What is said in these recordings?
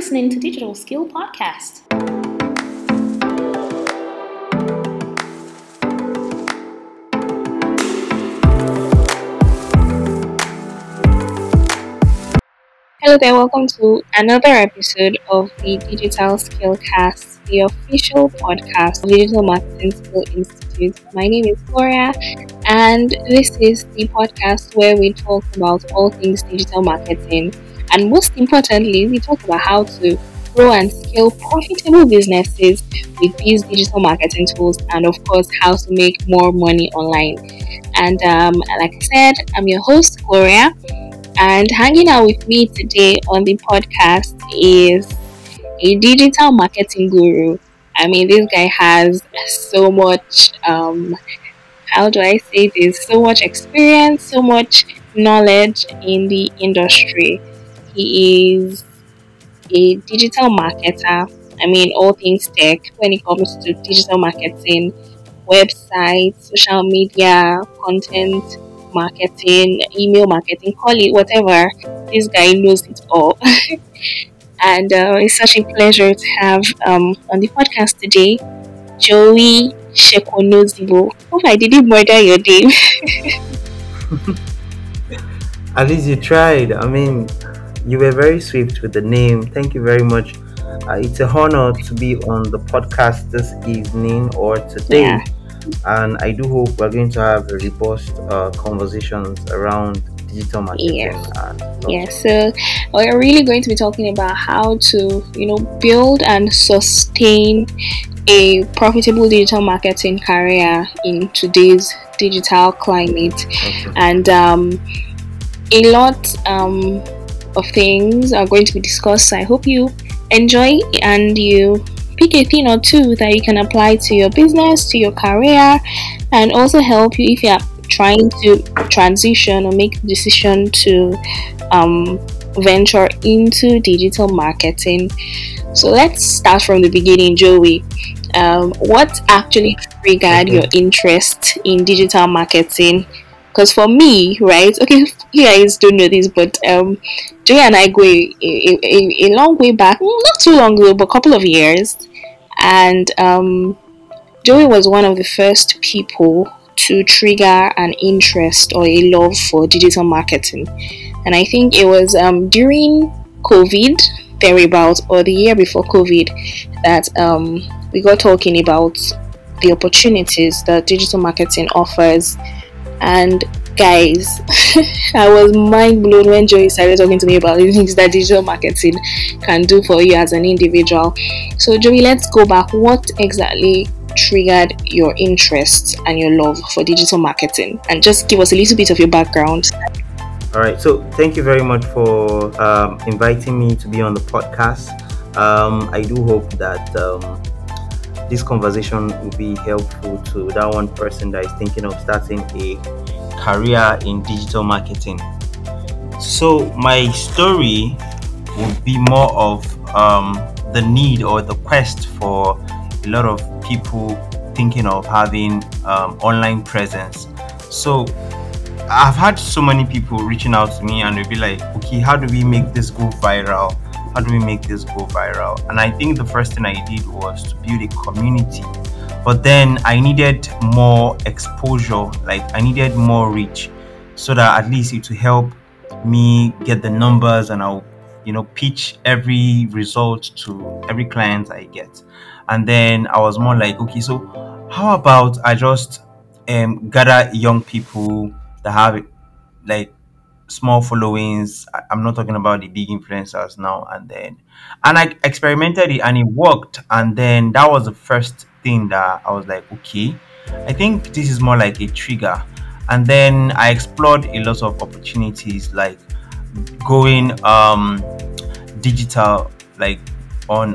listening to Digital Skill Podcast. Hello there, welcome to another episode of the Digital Skill Skillcast, the official podcast of Digital Marketing Skill Institute. My name is Gloria, and this is the podcast where we talk about all things digital marketing. And most importantly, we talk about how to grow and scale profitable businesses with these digital marketing tools, and of course, how to make more money online. And um, like I said, I'm your host, Gloria. And hanging out with me today on the podcast is a digital marketing guru. I mean, this guy has so much, um, how do I say this? So much experience, so much knowledge in the industry. He is a digital marketer. I mean, all things tech when it comes to digital marketing, websites, social media, content marketing, email marketing, call it whatever. This guy knows it all. and uh, it's such a pleasure to have um, on the podcast today Joey Shekwonuzhibo. Hope I didn't murder your name. At least you tried. I mean, you were very swift with the name. Thank you very much. Uh, it's a honor to be on the podcast this evening or today. Yeah and I do hope we're going to have robust uh, conversations around digital marketing. Yeah. yeah. So we're really going to be talking about how to, you know, build and sustain a profitable digital marketing career in today's digital climate, okay. and um, a lot um, of things are going to be discussed. I hope you enjoy and you pick a thing or two that you can apply to your business, to your career, and also help you if you are trying to transition or make the decision to um, venture into digital marketing. So let's start from the beginning, Joey. Um, what actually triggered your interest in digital marketing? Because for me, right, okay, you guys don't know this, but um, Joey and I go a, a, a, a long way back, not too long ago, but a couple of years and um, Joey was one of the first people to trigger an interest or a love for digital marketing. And I think it was um, during COVID, thereabout, or the year before COVID, that um, we got talking about the opportunities that digital marketing offers. And guys, I was mind blown when Joey started talking to me about the things that digital marketing can do for you as an individual. So, Joey, let's go back. What exactly triggered your interest and your love for digital marketing? And just give us a little bit of your background. All right. So, thank you very much for um, inviting me to be on the podcast. Um, I do hope that um, this conversation will be helpful to that one person that is thinking of starting a career in digital marketing. So, my story would be more of um, the need or the quest for a lot of people thinking of having um, online presence. So, I've had so many people reaching out to me and they'll be like, okay, how do we make this go viral? How do we make this go viral? And I think the first thing I did was to build a community but then I needed more exposure, like I needed more reach, so that at least it will help me get the numbers and I'll, you know, pitch every result to every client I get. And then I was more like, okay, so how about I just um, gather young people that have like small followings. I'm not talking about the big influencers now and then. And I experimented it and it worked. And then that was the first thing that I was like, okay, I think this is more like a trigger. And then I explored a lot of opportunities like going um digital like on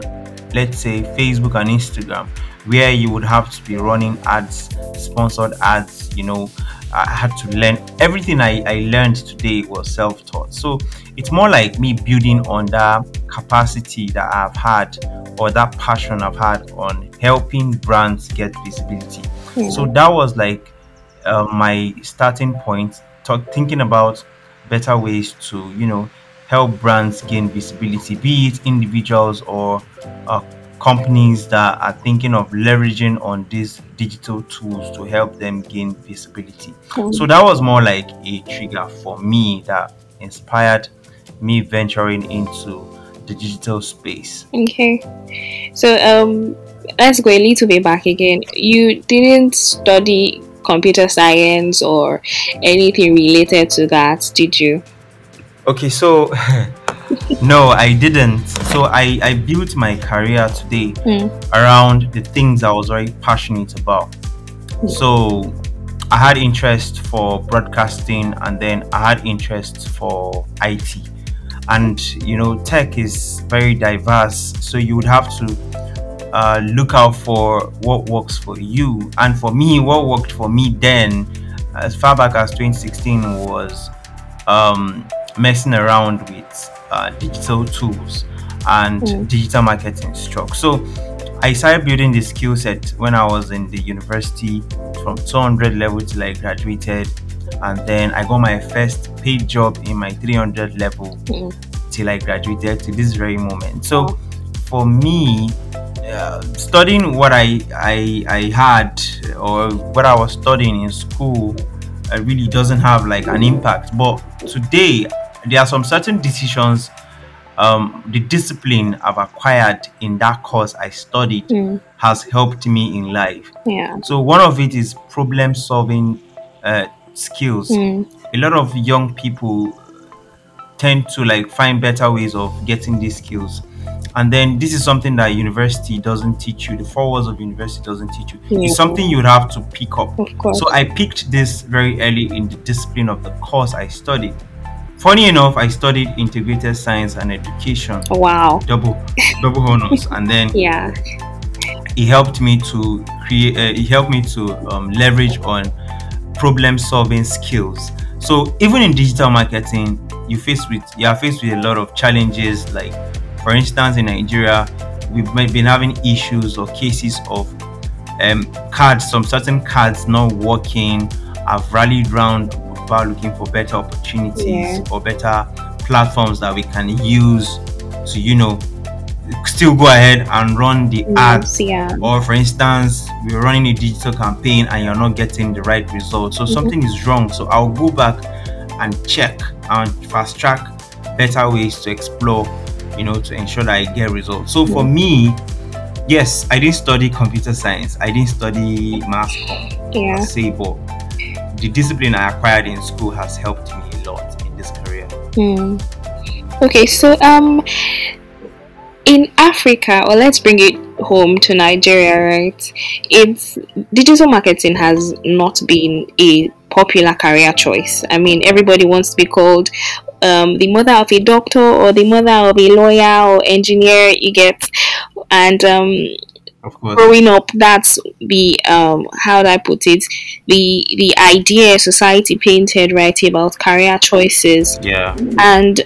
let's say Facebook and Instagram where you would have to be running ads, sponsored ads, you know, I had to learn everything I, I learned today was self-taught. So it's more like me building on that capacity that I've had or that passion I've had on helping brands get visibility. Mm. So that was like uh, my starting point, talk, thinking about better ways to, you know, help brands gain visibility, be it individuals or uh, companies that are thinking of leveraging on these digital tools to help them gain visibility. Mm. So that was more like a trigger for me that inspired me venturing into the digital space. Okay. So um let's go a little bit back again. You didn't study computer science or anything related to that, did you? Okay, so no, I didn't. So I, I built my career today Mm. around the things I was very passionate about. So I had interest for broadcasting and then I had interest for IT. And you know, tech is very diverse, so you would have to uh, look out for what works for you. And for me, what worked for me then, as far back as 2016, was um, messing around with uh, digital tools and Mm. digital marketing struck. So I started building the skill set when I was in the university from 200 level till I graduated. And then I got my first paid job in my 300 level Mm. till I graduated to this very moment. So Wow. for me, uh, studying what I, I I had or what I was studying in school uh, really doesn't have like an impact. But today, there are some certain decisions, um, the discipline I've acquired in that course I studied Mm. has helped me in life. Yeah. So one of it is problem solving uh, skills. Mm. A lot of young people tend to like find better ways of getting these skills and then this is something that university doesn't teach you the four walls of university doesn't teach you it's something you would have to pick up so i picked this very early in the discipline of the course i studied funny enough i studied integrated science and education. Wow. double double honors. And then Yeah. it helped me to create uh, it helped me to um, leverage on problem solving skills. So even in digital marketing you face with you are faced with a lot of challenges. Like for instance in nigeria we've been having issues or cases of um, cards some certain cards not working. I've rallied round about looking for better opportunities Yeah. or better platforms that we can use to you know still go ahead and run the ads yeah. or for instance we're running a digital campaign and you're not getting the right results. so mm-hmm. something is wrong so i'll go back and check and fast track better ways to explore you know to ensure that i get results so for me yes i didn't study computer science i didn't study mass comm Yeah. se but the discipline i acquired in school has helped me a lot in this career Hmm. Okay, so um, in Africa, or let's bring it home to Nigeria, right? It's digital marketing has not been a popular career choice. I mean, everybody wants to be called um, the mother of a doctor or the mother of a lawyer or engineer. You get, and um, of course. growing up that's the um how do i put it? The the idea society painted right about career choices. Yeah. And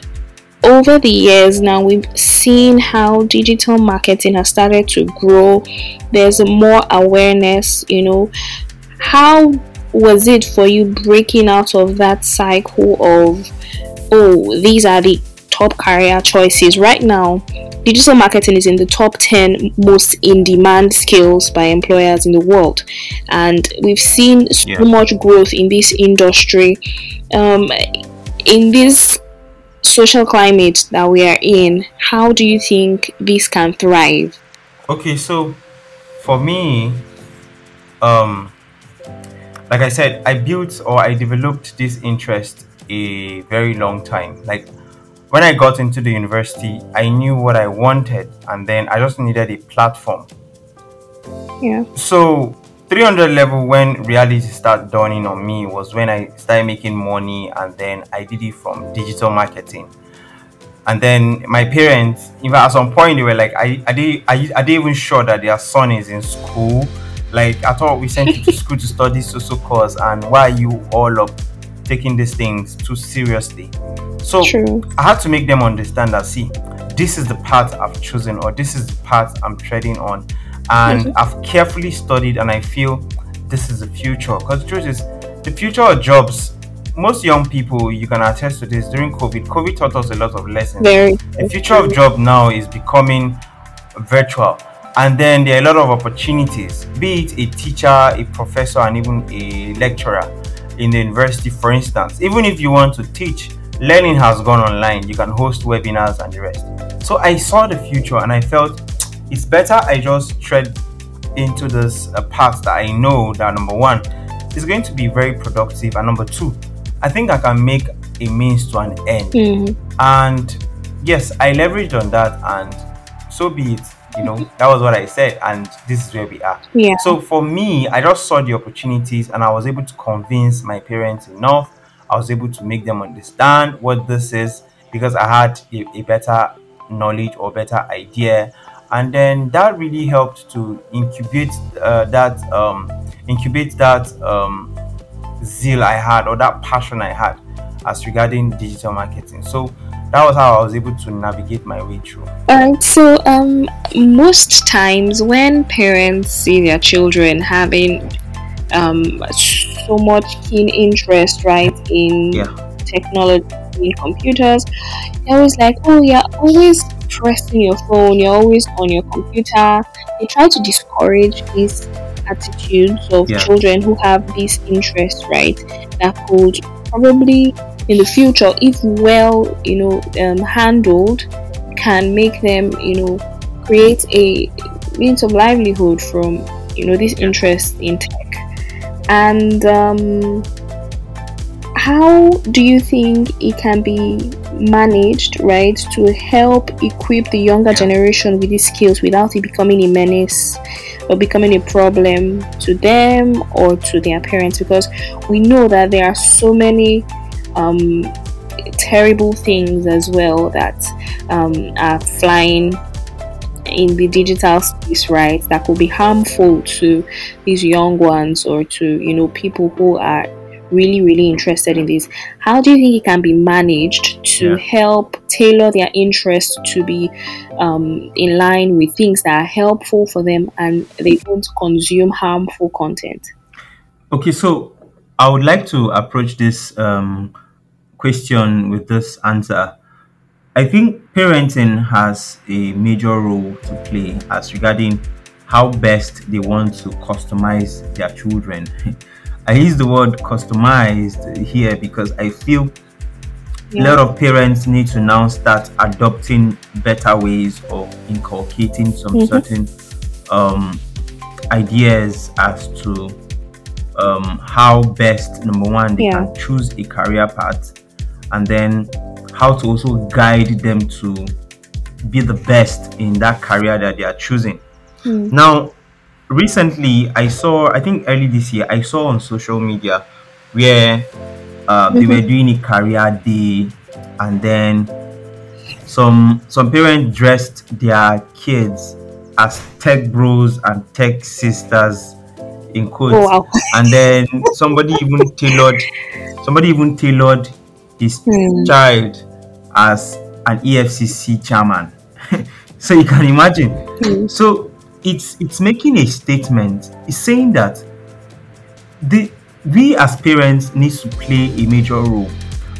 over the years now we've seen how digital marketing has started to grow. There's more awareness you know. How was it for you breaking out of that cycle of oh these are the top career choices right now digital marketing is in the top 10 most in demand skills by employers in the world and we've seen so Yeah. much growth in this industry um, in this social climate that we are in how do you think this can thrive Okay, so for me, um, like I said, I built or I developed this interest a very long time. Like when I got into the university, I knew what I wanted, and then I just needed a platform. yeah So 300 level when reality started dawning on me was when I started making money, and then I did it from digital marketing. And then my parents, even at some point, they were like, "Are, are they are, you, are they even sure that their son is in school? Like, I thought we sent you to school to study social course, and why are you all up taking these things too seriously?" So true I had to make them understand that see, this is the path I've chosen, or this is the path I'm treading on, and Mhm. I've carefully studied, and I feel this is the future. Because the truth is, the future of jobs most young people, you can attest to this during COVID. COVID taught us a lot of lessons. Very. The future of job now is becoming virtual, and then there are a lot of opportunities. Be it a teacher, a professor, and even a lecturer in the university, for instance. Even if you want to teach, learning has gone online. You can host webinars and the rest. So I saw the future, and I felt it's better I just tread into this uh, path that I know that number one is going to be very productive, and number two, I think I can make a means to an end. Mm. And yes, I leveraged on that, and so be it. You know, that was what I said, and this is where we are. Yeah. So for me, I just saw the opportunities, and I was able to convince my parents enough. I was able to make them understand what this is because I had a, a better knowledge or better idea and then that really helped to incubate uh, that um, incubate that um, zeal I had or that passion I had as regarding digital marketing. So that was how I was able to navigate my way through. Alright, so um, most times when parents see their children having um, so much keen interest, right, in Yeah. technology, in computers, they're always like, oh, you're always pressing your phone, you're always on your computer. They try to discourage these attitudes of Yeah. children who have these interests, right, that could probably in the future, if well, you know, um, handled, can make them, you know, create a means of livelihood from, you know, this interest in tech. And um, how do you think it can be managed, right, to help equip the younger generation with these skills without it becoming a menace or becoming a problem to them or to their parents? Because we know that there are so many um, terrible things as well that um, are flying in the digital space, right? That could be harmful to these young ones or to you know people who are really really interested in this. How do you think it can be managed to Yeah. help tailor their interests to be um, in line with things that are helpful for them and they don't consume harmful content? Okay, so I would like to approach this um, question with this answer. I think parenting has a major role to play as regarding how best they want to customize their children. I use the word customized here because I feel a lot of parents need to now start adopting better ways of inculcating some Mhm. certain um, ideas as to um, how best number one they Yeah. can choose a career path and then how to also guide them to be the best in that career that they are choosing Hmm. now recently i saw i think early this year i saw on social media where uh, they were doing a career day and then some some parents dressed their kids as tech bros and tech sisters in quotes. Oh wow. and then somebody even tailored somebody even tailored his Hmm. child as an efcc chairman. So you can imagine. Hmm. so it's it's making a statement. It's saying that the we as parents need to play a major role.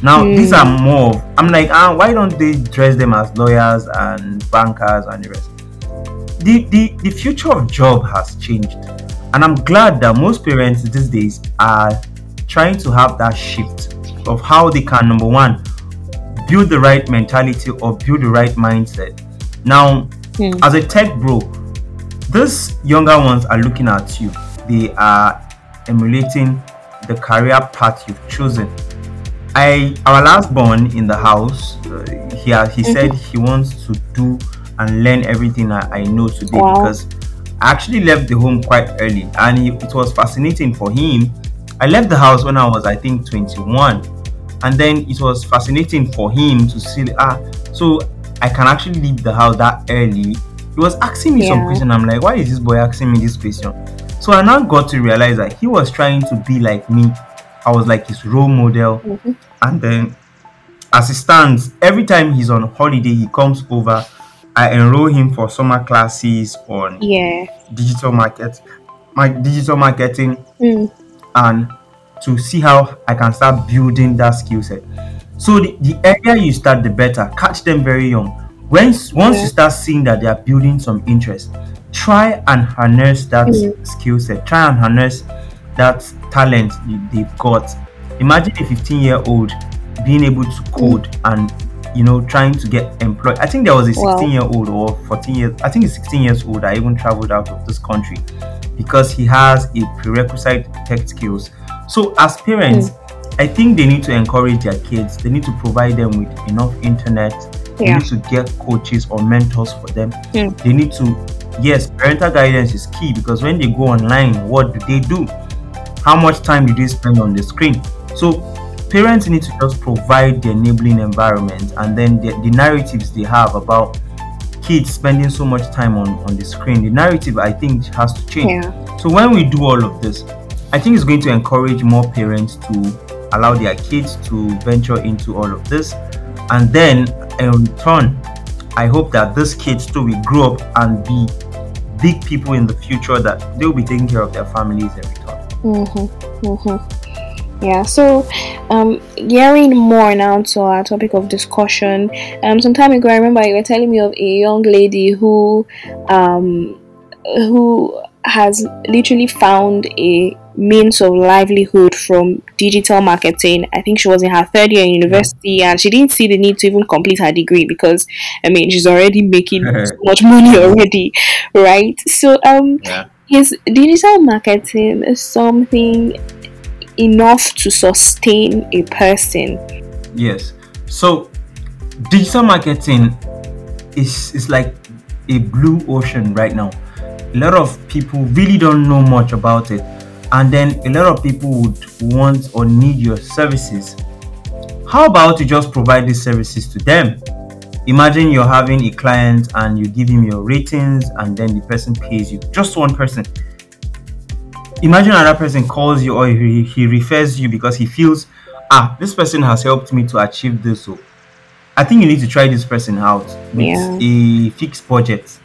Now these are more i'm like ah why don't they dress them as lawyers and bankers and the rest? The, the the future of job has changed and i'm glad that most parents these days are trying to have that shift of how they can number one build the right mentality or build the right mindset now Hmm. as a tech bro these younger ones are looking at you they are emulating the career path you've chosen i our last born in the house uh, he, he said he wants to do and learn everything I, I know today Wow. because actually left the home quite early and it was fascinating for him. I left the house when i was i think 21 and then it was fascinating for him to see ah so i can actually leave the house that early. He was asking me some Yeah. question. I'm like why is this boy asking me this question? So i now got to realize that he was trying to be like me. I was like his role model. Mhm. and then as it stands every time he's on holiday he comes over i enroll him for summer classes on Yeah. digital market my digital marketing Hmm. and to see how I can start building that skill set. So the, the earlier you start, the better. Catch them very young. Once once Yeah. you start seeing that they are building some interest, try and harness that Mm. skill set. Try and harness that talent they've got. Imagine a 15 year old being able to code and you know trying to get employed. I think there was a 16 year old or 14 years. I think he's 16 years old. I even traveled out of this country because he has a prerequisite tech skills. So as parents, I think they need to encourage their kids. They need to provide them with enough internet. They need to get coaches or mentors for them. Mm. They need to yes, parental guidance is key because when they go online, what do they do? How much time do they spend on the screen? So parents need to just provide the enabling environment and then the, the narratives they have about kids spending so much time on, on the screen. The narrative I think has to change. Yeah. So when we do all of this, I think it's going to encourage more parents to allow their kids to venture into all of this. And then in turn, I hope that these kids too will grow up and be big people in the future that they'll be taking care of their families every time. Mm-hmm. Mm-hmm. Yeah, so um gearing more now to our topic of discussion. Um some time ago I remember you were telling me of a young lady who um who has literally found a means of livelihood from digital marketing. I think she was in her third year in university and she didn't see the need to even complete her degree because I mean she's already making so much money already, right? So um Yeah. is digital marketing something enough to sustain a person? Yes. So digital marketing is is like a blue ocean right now. A lot of people really don't know much about it. And then a lot of people would want or need your services. How about you just provide these services to them? Imagine you're having a client and you give him your ratings and then the person pays you. Just one person. Imagine another person calls you or he, he refers you because he feels, ah, this person has helped me to achieve this. So I think you need to try this person out with Yeah. a fixed budget.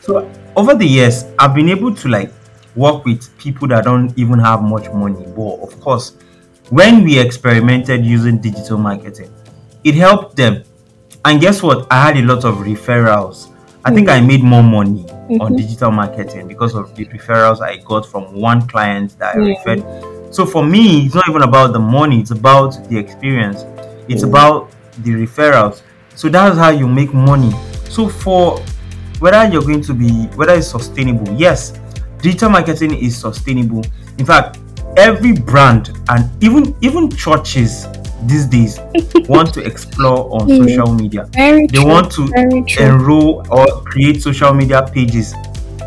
So over the years, I've been able to like work with people that don't even have much money. But of course, when we experimented using digital marketing, it helped them. And guess what? I had a lot of referrals. I think I made more money on Mhm. digital marketing because of the referrals I got from one client that I Yeah. referred. So for me, it's not even about the money, it's about the experience. It's Mm. about the referrals. So that's how you make money. So for whether you're going to be whether it's sustainable, yes, digital marketing is sustainable. In fact, every brand and even even churches these days want to explore on Mm. social media. Very They true. want to enroll or create social media pages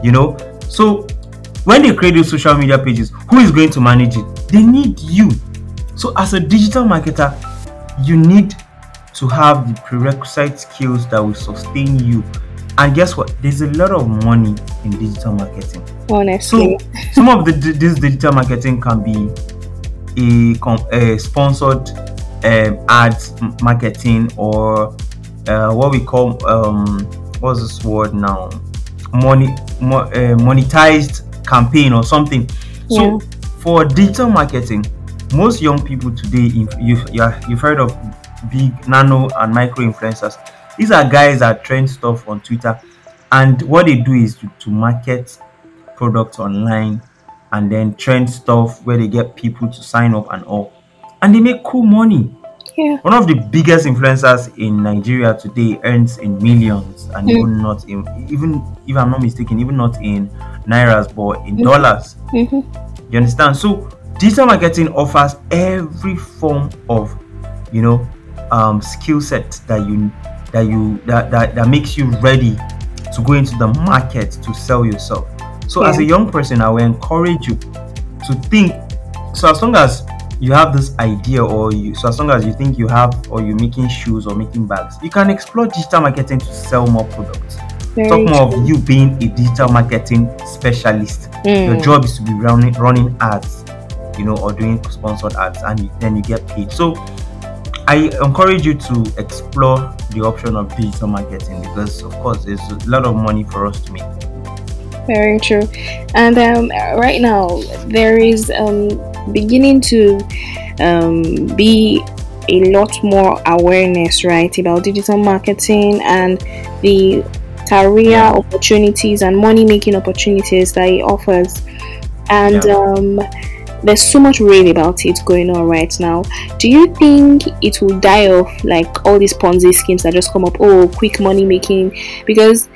you know so when they create those social media pages who is going to manage it they need you so as a digital marketer you need to have the prerequisite skills that will sustain you and guess what there's a lot of money in digital marketing honestly. so some of the this digital marketing can be a, a sponsored um, ads marketing or uh, what we call um, what's this word now? Money mo- uh, monetized campaign or something. So for digital marketing, most young people today, if you've, yeah, you've heard of big nano and micro influencers. These are guys that trend stuff on Twitter, and what they do is to, to market products online and then trend stuff where they get people to sign up and all and they make cool money yeah. one of the biggest influencers in nigeria today earns in millions and Mm. even not in even if i'm not mistaken even not in nairas but in Mhm. dollars hmm you understand so digital marketing offers every form of you know um skill set that you that you that, that that makes you ready to go into the market to sell yourself so as a young person i will encourage you to think so as long as you have this idea or you so as long as you think you have or you're making shoes or making bags you can explore digital marketing to sell more products Very talk more true. of you being a digital marketing specialist your Mm. job is to be running running ads you know or doing sponsored ads and you, then you get paid so i encourage you to explore the option of digital marketing because of course there's a lot of money for us to make Very true. And um, right now, there is um, beginning to um, be a lot more awareness, right, about digital marketing and the career Yeah. opportunities and money making opportunities that it offers. And Yeah. um, there's so much rave about it going on right now. Do you think it will die off like all these Ponzi schemes that just come up? Oh, quick money making, because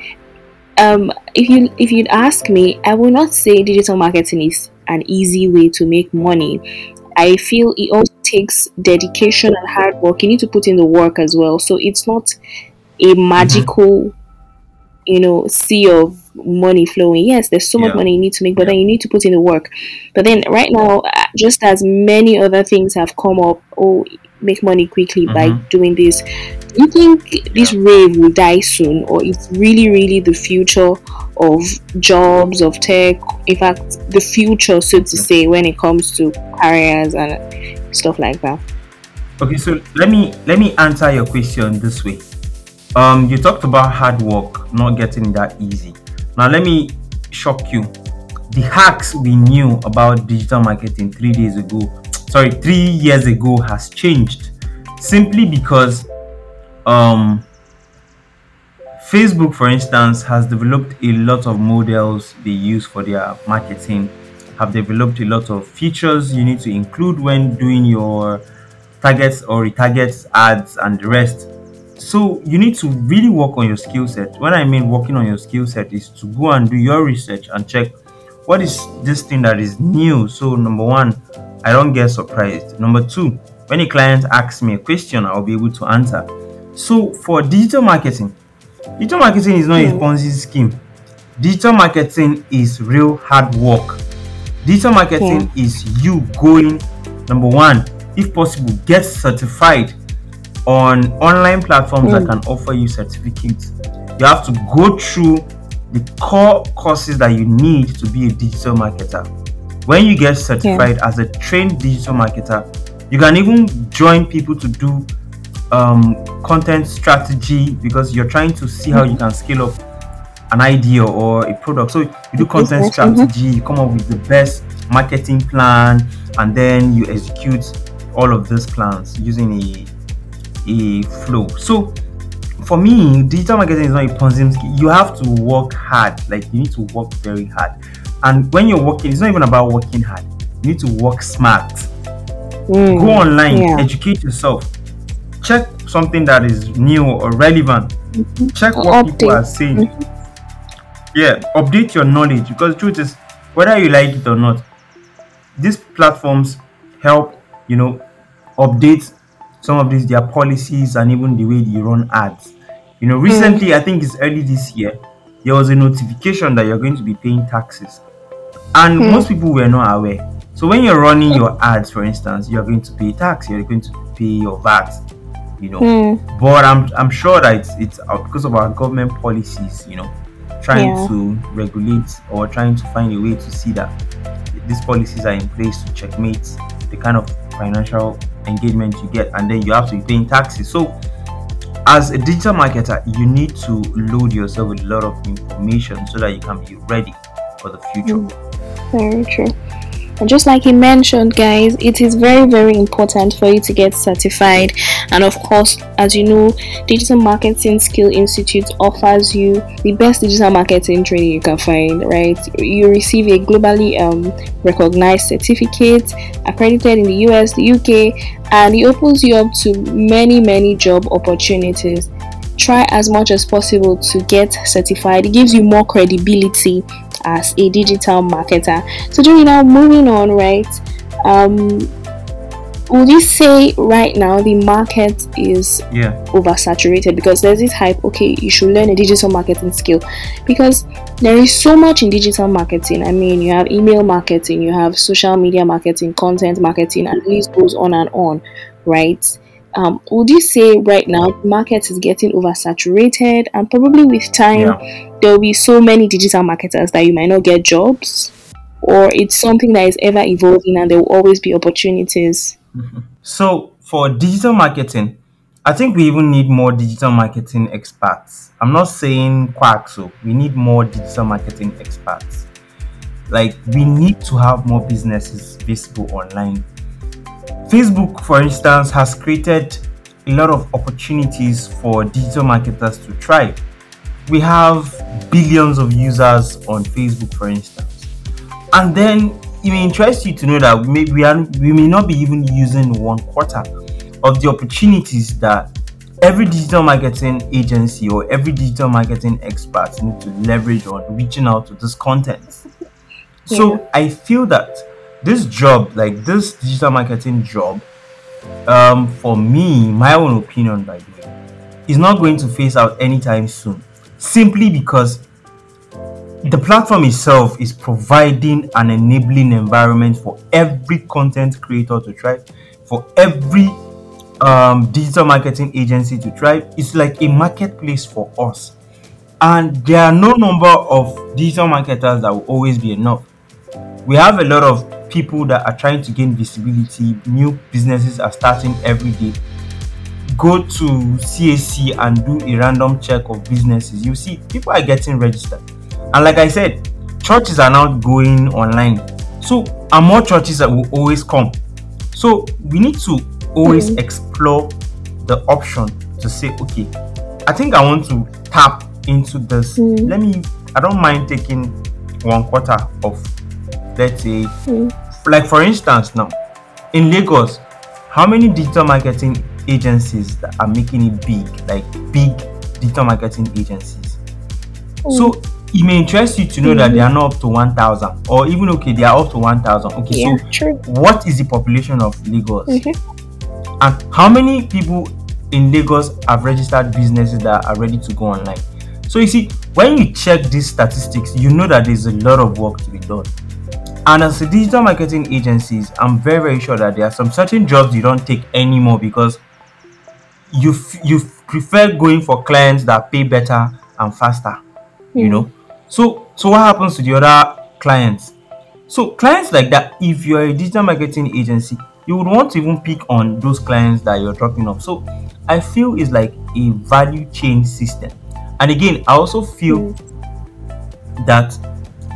um, if you if you'd ask me, I will not say digital marketing is an easy way to make money. I feel it also takes dedication and hard work. You need to put in the work as well. So it's not a mm-hmm. magical, you know, sea of money flowing. Yes, there's so much Yeah. money you need to make, but Yeah. then you need to put in the work. But then right now, uh, just as many other things have come up, oh, make money quickly by Mhm. doing this. Do you think this rave will die soon, or it's really, really the future of jobs, of tech? In fact, the future, so to say, when it comes to careers and stuff like that. Okay, so let me let me answer your question this way. Um, you talked about hard work not getting that easy. Now let me shock you. The hacks we knew about digital marketing three days ago, sorry, three years ago has changed simply because um Facebook, for instance, has developed a lot of models they use for their marketing, have developed a lot of features you need to include when doing your targets or retargets ads and the rest. So you need to really work on your skill set. When I mean working on your skill set is to go and do your research and check what is this thing that is new. So number one, I don't get surprised. Number two, when a client asks me a question, I'll be able to answer. So for digital marketing, digital marketing is not a. Ponzi scheme. Digital marketing is real hard work. Digital marketing is you going number one, if possible, get certified on online platforms that Mm. can offer you certificates. You have to go through the core courses that you need to be a digital marketer. When you get certified as a trained digital marketer, you can even join people to do um, content strategy because you're trying to see how you can scale up an idea or a product. So you do content mhm. strategy, you come up with the best marketing plan, and then you execute all of these plans using a a flow. So for me, digital marketing is not a Ponzi scheme. You have to work hard. Like you need to work very hard. And when you're working, it's not even about working hard. You need to work smart. Mm. Go online, yeah. educate yourself. Check something that is new or relevant. Check Or what people are saying. Yeah, update your knowledge because the truth is, whether you like it or not, these platforms help you know update some of these their policies and even the way they run ads. You know, recently I think it's early this year, there was a notification that you're going to be paying taxes, and Hmm. most people were not aware. So when you're running your ads, for instance, you're going to pay tax, you're going to pay your VAT, you know. Mm. But I'm I'm sure that it's, it's because of our government policies, you know, trying Yeah. to regulate or trying to find a way to see that these policies are in place to checkmate the kind of financial engagement you get, and then you have to be paying taxes. So, as a digital marketer, you need to load yourself with a lot of information so that you can be ready for the future. Mm, very true. And just like he mentioned, guys, it is very, very important for you to get certified. And of course, as you know, Digital Marketing Skill Institute offers you the best digital marketing training you can find, right? You receive a globally um, recognized certificate accredited in the US, the UK, and it opens you up to many, many job opportunities. Try as much as possible to get certified. It gives you more credibility as a digital marketer. So, Joey, now moving on, right? Um, would you say right now the market is Yeah, oversaturated because there's this hype? Okay, you should learn a digital marketing skill because there is so much in digital marketing. I mean, you have email marketing, you have social media marketing, content marketing, and the list goes on and on, right? Um, would you say right now the market is getting oversaturated, and probably with time yeah. There will be so many digital marketers that you might not get jobs, or it's something that is ever evolving and there will always be opportunities. Mm-hmm. So for digital marketing, I think we even need more digital marketing experts. I'm not saying quack, so we need more digital marketing experts. like we need to have more businesses visible online. Facebook, for instance, has created a lot of opportunities for digital marketers to thrive. We have billions of users on Facebook, for instance. And then it may interest you to know that we may, we, are, we may not be even using one quarter of the opportunities that every digital marketing agency or every digital marketing expert need to leverage on reaching out to this content. Yeah. So I feel that this job, like this digital marketing job, um, for me, my own opinion, by the way, is not going to phase out anytime soon. Simply because the platform itself is providing an enabling environment for every content creator to thrive, for every um, digital marketing agency to thrive. It's like a marketplace for us. And there are no number of digital marketers that will always be enough. We have a lot of people that are trying to gain visibility, new businesses are starting every day. Go to CAC and do a random check of businesses. You see, people are getting registered. And like I said, churches are now going online. So, and more churches that will always come. So, we need to always mm. explore the option to say, okay, I think I want to tap into this. Mm. Let me, I don't mind taking one quarter of, let's say, mm. like for instance, now in Lagos, how many digital marketing agencies that are making it big, like big digital marketing agencies? So mm. it may interest you to know mm-hmm. that they are not up to 1000 or even okay they are up to 1000 okay yeah, so true. what is the population of lagos mm-hmm. And how many people in Lagos have registered businesses that are ready to go online? So you see, when you check these statistics, you know that there's a lot of work to be done. And as a digital marketing agencies, I'm very very sure that there are some certain jobs you don't take anymore because you f- you prefer going for clients that pay better and faster. You hmm. know. So so what happens to the other clients? So clients like that, if you're a digital marketing agency, you would want to even pick on those clients that you're dropping off. So I feel it's like a value chain system. And again, I also feel mm. that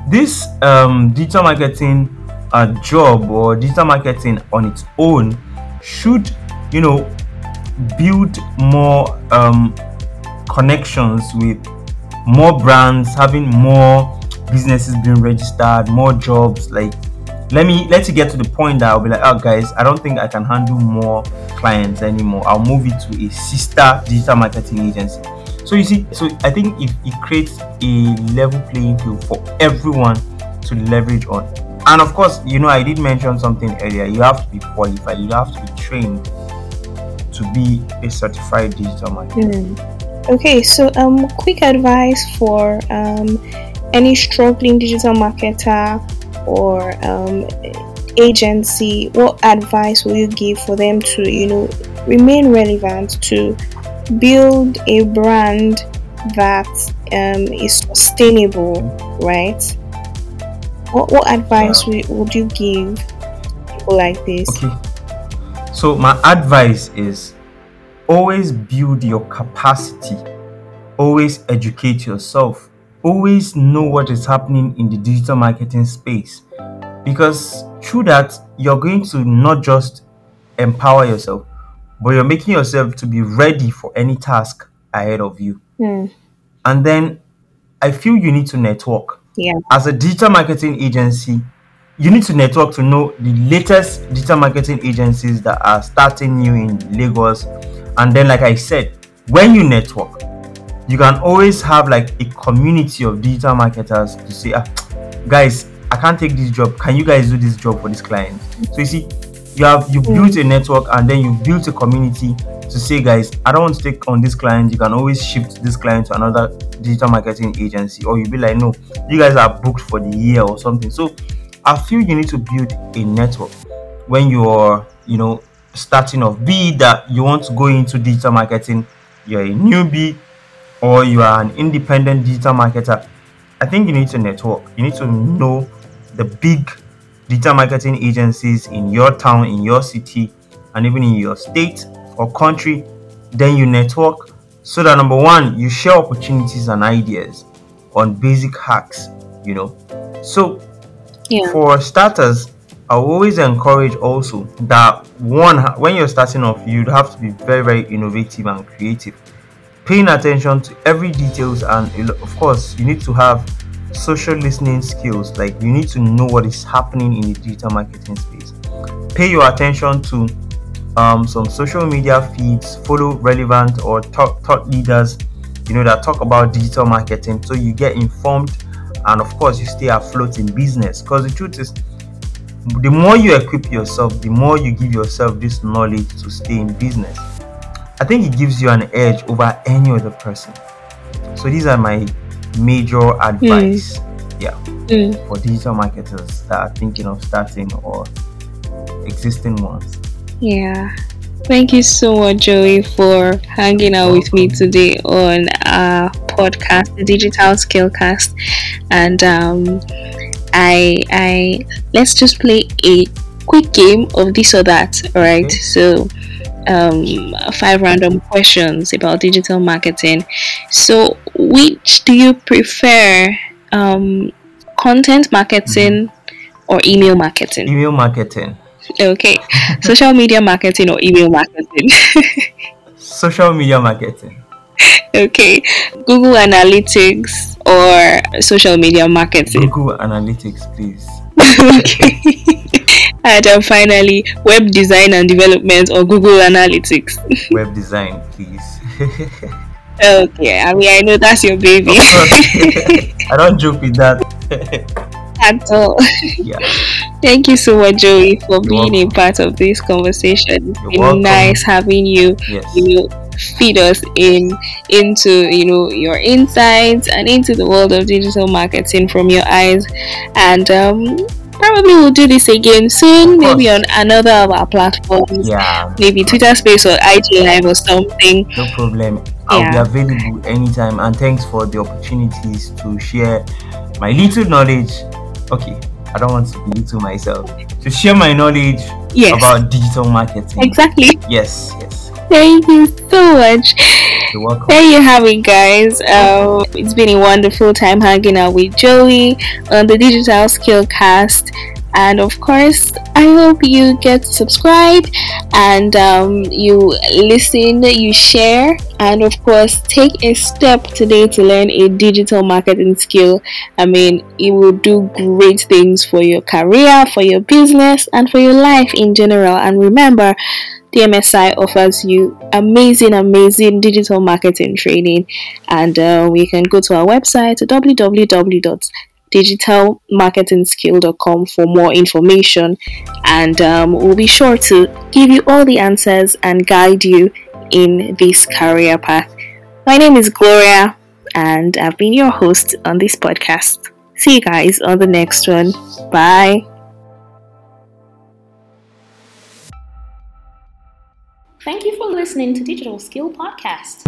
this um, digital marketing uh, job or digital marketing on its own should, you know, build more um, connections with more brands, having more businesses being registered, more jobs, like let me let you get to the point that I'll be like, oh guys, I don't think I can handle more clients anymore. I'll move it to a sister digital marketing agency. So you see, so I think it, it creates a level playing field for everyone to leverage on. And of course, you know, I did mention something earlier. You have to be qualified, you have to be trained to be a certified digital marketer. Mm. Okay, so um quick advice for um any struggling digital marketer or um, agency, what advice will you give for them to, you know, remain relevant to build a brand that um, is sustainable, right? What, what advice yeah. would, would you give people like this? Okay. So, my advice is always build your capacity, always educate yourself. Always know what is happening in the digital marketing space. Because through that you're going to not just empower yourself but you're making yourself to be ready for any task ahead of you. Mm. and then i feel you need to network. Yeah. As a digital marketing agency you need to network to know the latest digital marketing agencies that are starting new in lagos and then like i said when you network you can always have like a community of digital marketers to say, ah, guys, I can't take this job. Can you guys do this job for this client? So you see, you have you built a network and then you built a community to say, guys, I don't want to take on this client. You can always shift this client to another digital marketing agency, or you'll be like, no, you guys are booked for the year or something. So I feel you need to build a network when you're, you know, starting off. Be that you want to go into digital marketing, you're a newbie, or you are an independent digital marketer, I think you need to network. You need to know the big digital marketing agencies in your town, in your city, and even in your state or country. Then you network so that number one, you share opportunities and ideas on basic hacks, you know. So Yeah. For starters, I always encourage also that one when you're starting off, you'd have to be very very innovative and creative, paying attention to every details and of course you need to have social listening skills. Like you need to know what is happening in the digital marketing space. Pay your attention to um, some social media feeds, follow relevant or thought, thought leaders, you know that talk about digital marketing, so you get informed and of course you stay afloat in business. Because the truth is the more you equip yourself, the more you give yourself this knowledge to stay in business. I think it gives you an edge over any other person. So these are my major advice. Mm. Yeah. Mm. For digital marketers that are thinking of starting or existing ones. Yeah. Thank you so much, Joey, for hanging out with me today on our podcast, the Digital Skillcast. And um, I I let's just play a quick game of this or that. All right. Okay. So um, five random questions about digital marketing. So, which do you prefer, um, content marketing mm-hmm. or email marketing? Email marketing. Okay, social media marketing or email marketing? social media marketing. Okay, Google Analytics or social media marketing? Google Analytics, please. okay. and then finally, web design and development or Google Analytics? web design, please. okay, I mean, I know that's your baby. I don't joke with that. At all. Yeah. Thank you so much, Joey, for You're being welcome. a part of this conversation. You're it's welcome. nice having you. Yes. You know, feed us in into you know your insights and into the world of digital marketing from your eyes. And um, probably we'll do this again soon maybe on another of our platforms. Yeah. Maybe twitter space or ig live or something. No problem. I'll yeah. be available anytime and thanks for the opportunities to share my little knowledge. Okay i don't want to be little myself to share my knowledge yes. about digital marketing exactly yes yes Thank you so much. You're welcome. There you have it, guys. Um, it's been a wonderful time hanging out with Joey on the Digital Skill Cast. And of course, I hope you get subscribed and um, you listen, you share, and of course, take a step today to learn a digital marketing skill. I mean, it will do great things for your career, for your business, and for your life in general. And remember, the DMSI offers you amazing, amazing digital marketing training, and uh, we can go to our website digitalmarketingskill.com for more information and um, we'll be sure to give you all the answers and guide you in this career path. My name is Gloria and I've been your host on this podcast. See you guys on the next one. Bye. Thank you for listening to Digital Skill Podcast.